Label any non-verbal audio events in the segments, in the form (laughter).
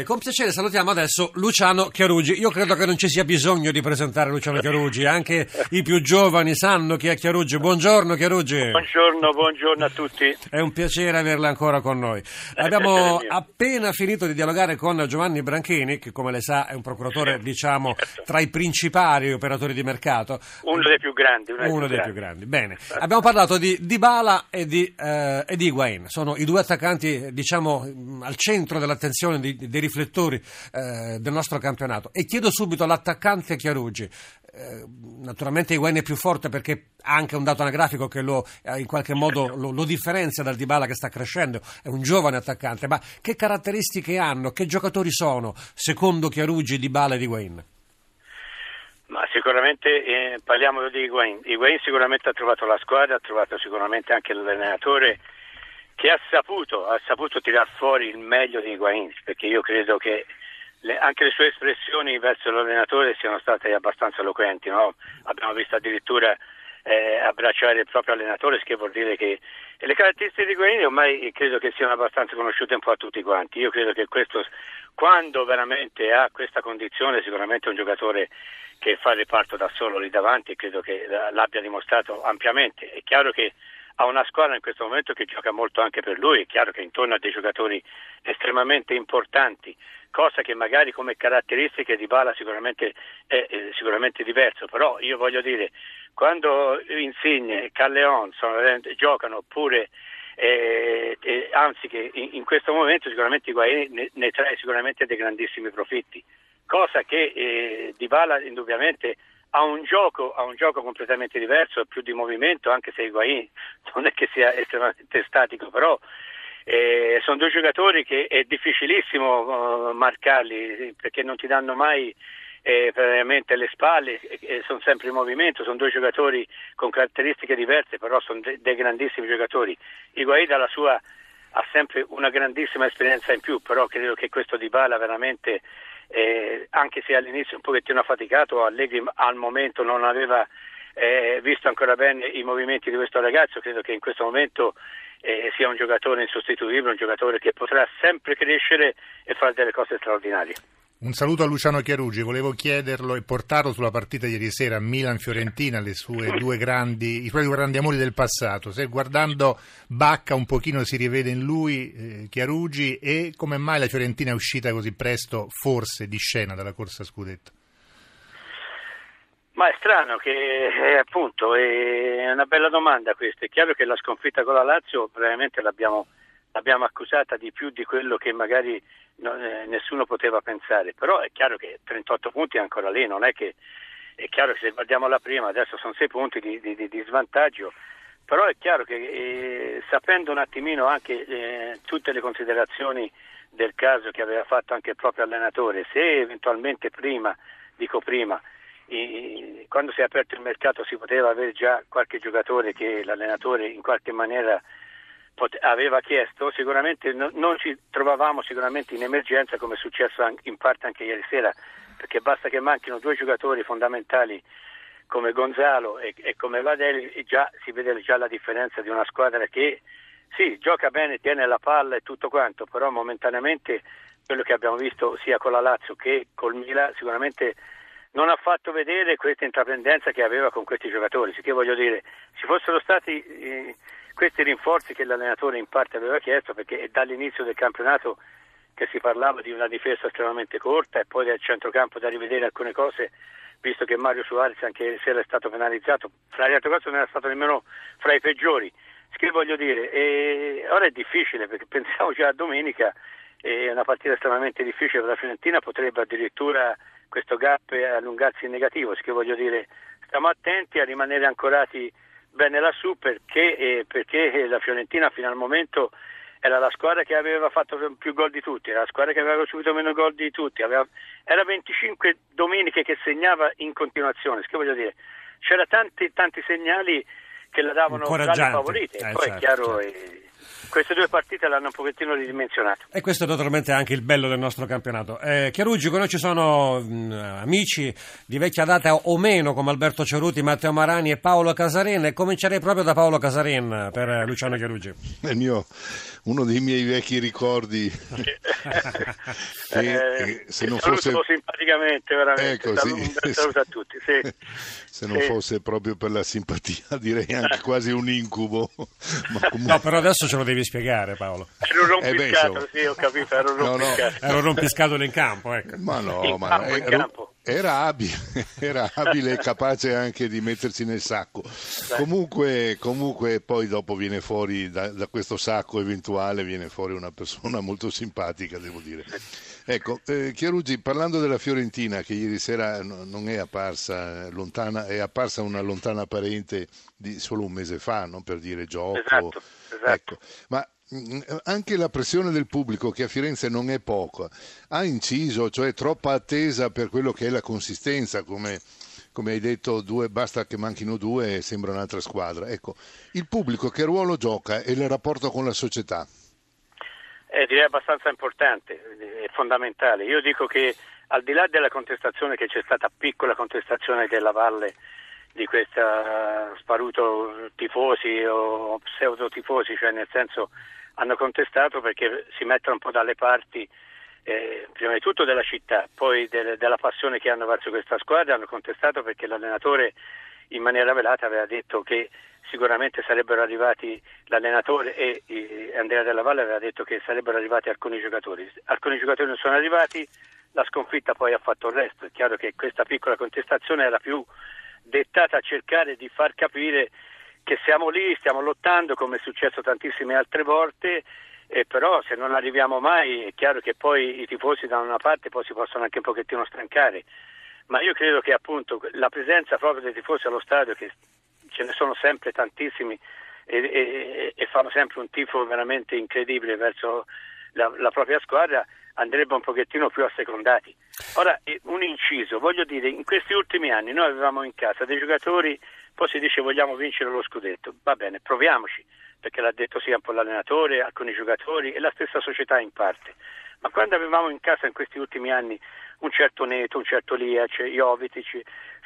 Eh, con piacere salutiamo adesso Luciano Chiarugi. Io credo che non ci sia bisogno di presentare Luciano Chiarugi, anche i più giovani sanno chi è Chiarugi. Buongiorno Chiarugi. Buongiorno, buongiorno a tutti. È un piacere averla ancora con noi. Abbiamo appena finito di dialogare con Giovanni Branchini, che come lei sa è un procuratore, diciamo, tra i principali operatori di mercato. Uno dei più grandi. Uno, uno dei più grandi. Bene. Abbiamo parlato di Dybala e di, eh, e di Higuain. Sono i due attaccanti, diciamo, al centro dell'attenzione di dei riflettori eh, del nostro campionato. E chiedo subito all'attaccante Chiarugi. Eh, naturalmente Higuain è più forte perché ha anche un dato anagrafico che lo, eh, in qualche modo lo, lo, differenzia dal Dybala che sta crescendo, è un giovane attaccante, ma che caratteristiche hanno, che giocatori sono secondo Chiarugi, Dybala e Higuain? Ma sicuramente eh, parliamo di Higuain. Higuain sicuramente ha trovato la squadra, ha trovato sicuramente anche l'allenatore che ha saputo, ha saputo tirar fuori il meglio di Higuain, perché io credo che le, anche le sue espressioni verso l'allenatore siano state abbastanza eloquenti. No? Abbiamo visto addirittura eh, abbracciare il proprio allenatore, che vuol dire che le caratteristiche di Higuain ormai credo che siano abbastanza conosciute un po' a tutti quanti. Io credo che questo, quando veramente ha questa condizione, sicuramente è un giocatore che fa il reparto da solo lì davanti e credo che l'abbia dimostrato ampiamente. È chiaro che ha una squadra in questo momento che gioca molto anche per lui, è chiaro che intorno a dei giocatori estremamente importanti, cosa che magari come caratteristiche di Bala sicuramente è, è sicuramente diverso, però io voglio dire, quando Insigne e Calleon sono, giocano oppure eh, eh, anzi che in, in, questo momento sicuramente Higuain ne, ne, trae sicuramente dei grandissimi profitti, cosa che eh, Di Bala indubbiamente ha un gioco, ha un gioco completamente diverso, più di movimento, anche se Higuain (laughs) non è che sia estremamente statico, però eh, sono due giocatori che è difficilissimo uh, marcarli perché non ti danno mai eh, veramente le spalle, eh, sono sempre in movimento, sono due giocatori con caratteristiche diverse, però sono de- dei grandissimi giocatori. Higuain dalla sua ha sempre una grandissima esperienza in più, però credo che questo Di Bala veramente eh, anche se all'inizio un pochettino affaticato, Allegri al momento non aveva eh, visto ancora bene i movimenti di questo ragazzo, credo che in questo momento eh, sia un giocatore insostituibile, un giocatore che potrà sempre crescere e fare delle cose straordinarie. Un saluto a Luciano Chiarugi, volevo chiederlo e portarlo sulla partita ieri sera Milan-Fiorentina, grandi, i suoi due grandi amori del passato. Se guardando Bacca un pochino si rivede in lui eh, Chiarugi e come mai la Fiorentina è uscita così presto, forse, di scena dalla corsa scudetto? Ma è strano che eh, appunto è una bella domanda questa. È chiaro che la sconfitta con la Lazio veramente l'abbiamo, l'abbiamo accusata di più di quello che magari non, eh, nessuno poteva pensare, però è chiaro che 38 punti è ancora lì, non è che è chiaro che se guardiamo la prima adesso sono 6 punti di, di, di svantaggio, però è chiaro che eh, sapendo un attimino anche eh, tutte le considerazioni del caso che aveva fatto anche il proprio allenatore, se eventualmente prima, dico prima, quando si è aperto il mercato si poteva avere già qualche giocatore che l'allenatore in qualche maniera aveva chiesto, sicuramente no, non ci trovavamo sicuramente in emergenza come è successo in parte anche ieri sera, perché basta che manchino due giocatori fondamentali come Gonzalo e, e come Vadelli e già si vede già la differenza di una squadra che sì, gioca bene, tiene la palla e tutto quanto, però momentaneamente quello che abbiamo visto sia con la Lazio che col Milan sicuramente non ha fatto vedere questa intraprendenza che aveva con questi giocatori, che voglio dire, ci fossero stati eh, questi rinforzi che l'allenatore in parte aveva chiesto perché è dall'inizio del campionato che si parlava di una difesa estremamente corta e poi del centrocampo da rivedere alcune cose visto che Mario Suarez anche sera è stato penalizzato fra le altre cose non era stato nemmeno fra i peggiori. Che voglio dire? E ora è difficile perché (laughs) pensiamo già a domenica è una partita estremamente difficile per la Fiorentina potrebbe addirittura questo gap allungarsi in negativo che voglio dire stiamo attenti a rimanere ancorati bene lassù perché, eh, perché la Fiorentina fino al momento era la squadra che aveva fatto più gol di tutti, era la squadra che aveva subito meno gol di tutti, aveva, era 25 domeniche che segnava in continuazione, che voglio dire, c'erano tanti, tanti segnali che la davano favorite, eh, poi certo, è chiaro... Certo. Eh, queste due partite l'hanno un pochettino ridimensionato. E questo è naturalmente anche il bello del nostro campionato. Eh, Chiaruggi, con noi ci sono mh, amici di vecchia data o meno come Alberto Ceruti, Matteo Marani e Paolo Casarin e comincerei proprio da Paolo Casarin per eh, Luciano Chiaruggi. È mio, uno dei miei vecchi ricordi. (laughs) che, eh, se non fosse simpaticamente veramente ecco, sì, (laughs) saluto a tutti sì. se non sì. fosse proprio per la simpatia direi anche (laughs) quasi un incubo comunque... no però adesso ce lo devi spiegare Paolo ero rompiscato eh beh, sì ho capito ero rompiscato no, no. ero rompiscato in campo ecco. ma no in ma campo, in campo. Era abile, (laughs) era abile e capace anche di mettersi nel sacco. Comunque, comunque, poi dopo viene fuori da, da, questo sacco eventuale, viene fuori una persona (laughs) molto simpatica, devo dire. Ecco, eh, Chiaruggi, parlando della Fiorentina, che ieri sera non è apparsa lontana, è apparsa una lontana parente di solo un mese fa, non per dire gioco. Esatto, esatto. Ecco. Ma Mm, anche la pressione del pubblico, che a Firenze non è poca, ha inciso, cioè troppa attesa per quello che è la consistenza, come, come hai detto, due, basta che manchino due e sembra un'altra squadra. Ecco, il pubblico che ruolo gioca e il rapporto con la società? Eh, direi abbastanza importante, è fondamentale. Io dico che al di là della contestazione che c'è stata, piccola contestazione della Valle di questa sparuto tifosi o pseudo tifosi, cioè nel senso hanno contestato perché si mettono un po' dalle parti eh, prima di tutto della città, poi de- della passione che hanno verso questa squadra, hanno contestato perché l'allenatore in maniera velata aveva detto che sicuramente sarebbero arrivati l'allenatore e, e Andrea Della Valle aveva detto che sarebbero arrivati alcuni giocatori. Alcuni giocatori non sono arrivati, la sconfitta poi ha fatto il resto. È chiaro che questa piccola contestazione era più dettata a cercare di far capire che siamo lì, stiamo lottando come è successo tantissime altre volte, eh, però se non arriviamo mai è chiaro che poi i tifosi da una parte poi si possono anche un pochettino stancare, ma io credo che appunto la presenza proprio dei tifosi allo stadio, che ce ne sono sempre tantissimi e, e, e fanno sempre un tifo veramente incredibile verso la, la propria squadra, andrebbe un pochettino più assecondati. Ora, un inciso, voglio dire, in questi ultimi anni noi avevamo in casa dei giocatori poi si dice vogliamo vincere lo scudetto, va bene, proviamoci, perché l'ha detto sia un po' l'allenatore, alcuni giocatori e la stessa società in parte. Ma quando avevamo in casa in questi ultimi anni un certo Neto, un certo Liac, Jovitic,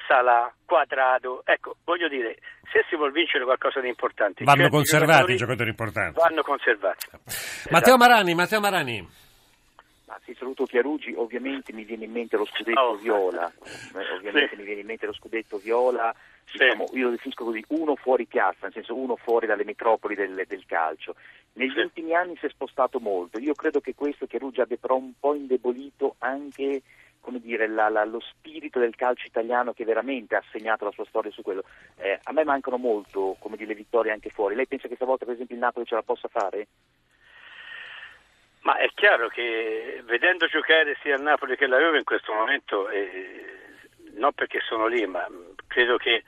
Salà, Quadrado, ecco, voglio dire, se si vuole vincere qualcosa di importante... Vanno conservati i giocatori importanti. Vanno conservati. Matteo esatto. Marani, Matteo Marani. Ma sì, saluto Chiarugi, ovviamente mi viene in mente lo scudetto oh. viola, (laughs) eh, ovviamente sì. mi viene in mente lo scudetto viola diciamo, io lo definisco così, uno fuori piazza, nel senso uno fuori dalle metropoli del, del calcio. Negli sì. ultimi anni si è spostato molto, io credo che questo Chiarugia abbia però un po' indebolito anche dire, la, la, lo spirito del calcio italiano che veramente ha segnato la sua storia su quello. Eh, a me mancano molto dire, le vittorie anche fuori. Lei pensa che stavolta per esempio il Napoli ce la possa fare? Ma è chiaro che vedendo giocare sia il Napoli che la Juve in questo momento, eh, non perché sono lì, ma credo che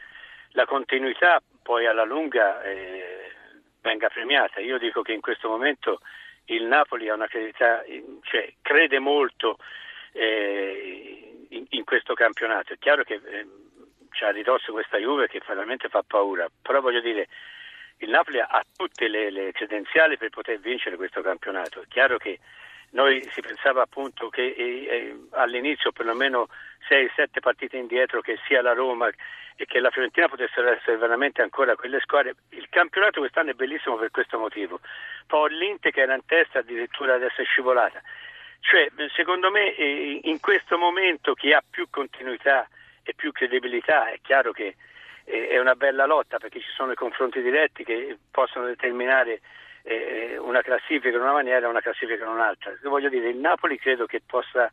la continuità poi alla lunga eh, venga premiata. Io dico che in questo momento il Napoli ha una credità, cioè, crede molto eh, in, in, questo campionato. È chiaro che eh, c'ha a ridosso questa Juve che veramente fa paura, però voglio dire il Napoli ha tutte le, le credenziali per poter vincere questo campionato. È chiaro che noi si pensava appunto che eh, eh all'inizio perlomeno 6-7 partite indietro che sia la Roma e che la Fiorentina potessero essere veramente ancora quelle squadre. Il campionato quest'anno è bellissimo per questo motivo. Poi l'Inter che era in testa addirittura adesso è scivolata. Cioè, secondo me eh, in questo momento chi ha più continuità e più credibilità è chiaro che è una bella lotta perché ci sono i confronti diretti che possono determinare eh, una classifica in una maniera e una classifica in un'altra. Voglio dire, il Napoli credo che possa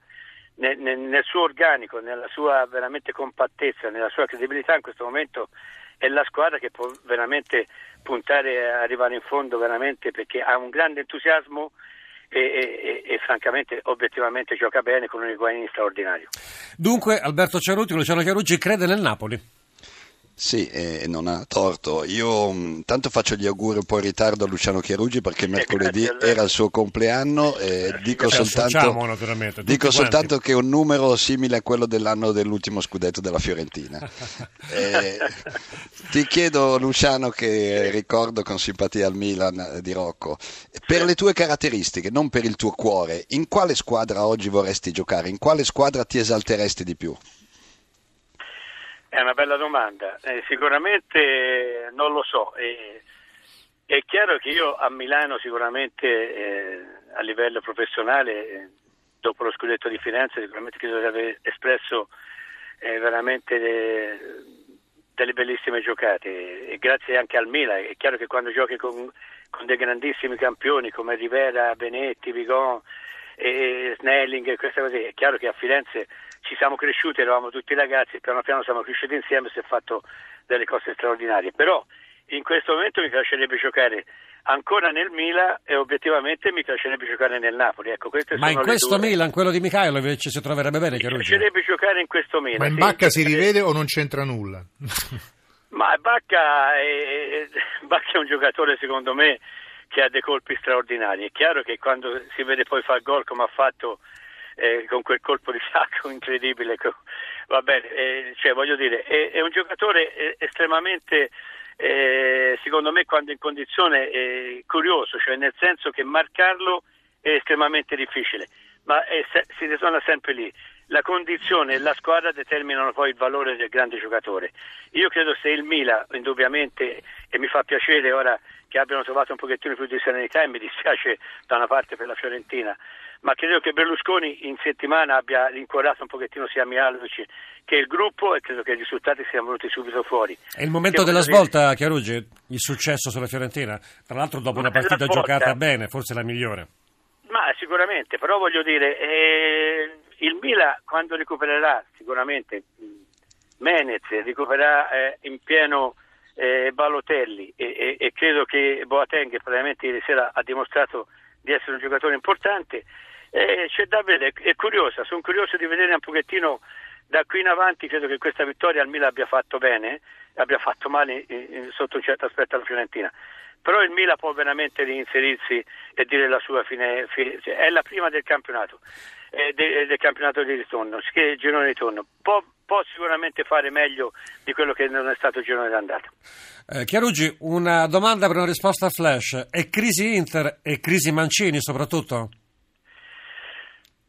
nel, nel, suo organico, nella sua veramente compattezza, nella sua credibilità in questo momento è la squadra che può veramente puntare a arrivare in fondo veramente perché ha un grande entusiasmo e, e, e, francamente obiettivamente gioca bene con un Higuain straordinario. Dunque Alberto Ciaruti, Luciano Chiarucci crede nel Napoli? Sì, e non ha torto. Io mh, tanto faccio gli auguri un po' in ritardo a Luciano Chiarugi perché (laughs) mercoledì era il suo compleanno e dico, soltanto, dico soltanto che è un numero simile a quello dell'anno dell'ultimo scudetto della Fiorentina. (laughs) Eh, ti chiedo Luciano che ricordo con simpatia al Milan eh, di Rocco, per le tue caratteristiche, non per il tuo cuore, in quale squadra oggi vorresti giocare? In quale squadra ti esalteresti di più? È una bella domanda, eh, sicuramente eh, non lo so. Eh, è chiaro che io a Milano sicuramente eh, a livello professionale, eh, dopo lo scudetto di Firenze, sicuramente credo di aver espresso eh, veramente de- delle bellissime giocate e grazie anche al Milan. È chiaro che quando giochi con, con dei grandissimi campioni come Rivera, Benetti, Vigon e Snelling queste cose, è chiaro che a Firenze ci siamo cresciuti, eravamo tutti ragazzi, piano piano siamo cresciuti insieme e si è fatto delle cose straordinarie. Però in questo momento mi piacerebbe giocare ancora nel Milan e obiettivamente mi piacerebbe giocare nel Napoli. Ecco, queste Ma in questo due. Milan, quello di Michaelo, invece si troverebbe bene Mi piacerebbe giocare in questo Milan. Ma in sì, Bacca si rivede o non c'entra nulla? (laughs) Ma Bacca è, Bacca è un giocatore secondo me che ha dei colpi straordinari. È chiaro che quando si vede poi fare gol come ha fatto eh, con quel colpo di sacco incredibile, va bene, eh, cioè voglio dire, è, è un giocatore eh, estremamente, eh, secondo me quando in condizione eh, curioso, cioè nel senso che marcarlo è estremamente difficile, ma è se- si ritorna sempre lì. La condizione e la squadra determinano poi il valore del grande giocatore. Io credo se il Milan, indubbiamente, e mi fa piacere ora che abbiano trovato un pochettino più di serenità e mi dispiace da una parte per la Fiorentina, ma credo che Berlusconi in settimana abbia rincuorato un pochettino sia Mihalovic che il gruppo e credo che i risultati siano venuti subito fuori. È il momento Che della dire- svolta, Chiarucci, il successo sulla Fiorentina. Tra l'altro dopo una Ma partita giocata bene, forse la migliore. Sicuramente, però voglio dire, eh, il Milan quando recupererà sicuramente mh, Menez, recupererà eh, in pieno eh, Balotelli e, e- e credo che Boateng, che probabilmente ieri sera ha dimostrato di essere un giocatore importante, eh, c'è da vedere, è curiosa, sono curioso di vedere un pochettino da qui in avanti, credo che questa vittoria al Milan abbia fatto bene, abbia fatto male eh, eh, sotto un certo aspetto alla Fiorentina. Però il Milan può veramente reinserirsi e dire la sua fine, fine- cioè, è la prima del campionato, eh, de- del campionato di ritorno, che girone di ritorno. Può, può sicuramente fare meglio di quello che non è stato il girone d'andata. Eh, Chiarucci, una domanda per una risposta flash. È crisi Inter e crisi Mancini soprattutto?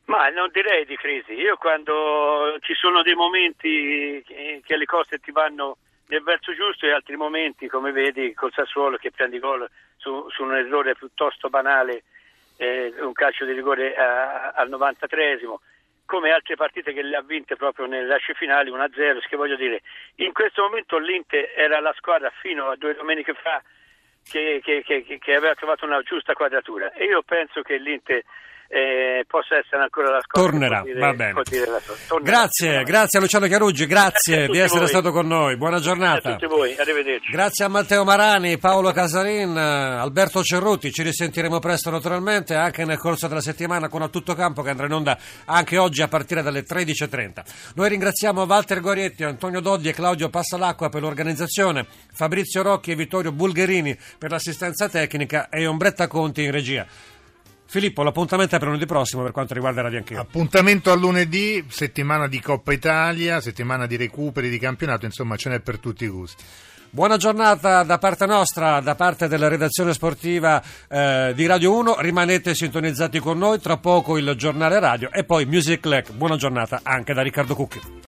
Ma non direi di crisi. Io quando ci sono dei momenti che, che le cose ti vanno nel verso giusto e altri momenti, come vedi col Sassuolo che prendi gol su, su un errore piuttosto banale, eh, un calcio di rigore a- al 93esimo, come altre partite che le ha vinte proprio nelle lasce finali 1-0, che voglio dire, in questo momento l'Inter era la squadra fino a due domeniche fa che, che- che- che aveva trovato una giusta quadratura. E io penso che l'Inter eh, possa essere ancora la che Tornerà, dire- va bene. Grazie, grazie a Luciano Chiarucci, Grazie grazie di essere voi. stato con noi. Buona Grazie a giornata. tutti voi, arrivederci. Grazie a Matteo Marani, Paolo Casarin, Alberto Cerruti. Ci risentiremo presto naturalmente anche nel corso della settimana con A Tutto Campo che andrà in onda anche oggi a partire dalle 13.30. Noi ringraziamo Walter Gorietti, Antonio Doddi e Claudio Passalacqua per l'organizzazione, Fabrizio Rocchi e Vittorio Bulgherini per l'assistenza tecnica e Ombretta Conti in regia. Filippo, l'appuntamento è per lunedì prossimo per quanto riguarda Radio Anch'io. Appuntamento a lunedì, settimana di Coppa Italia, settimana di recuperi di campionato, insomma ce n'è per tutti i gusti. Buona giornata da parte nostra, da parte della redazione sportiva eh, di Radio 1. Rimanete sintonizzati con noi, tra poco il giornale radio e poi Music Lec. Buona giornata anche da Riccardo Cucchi.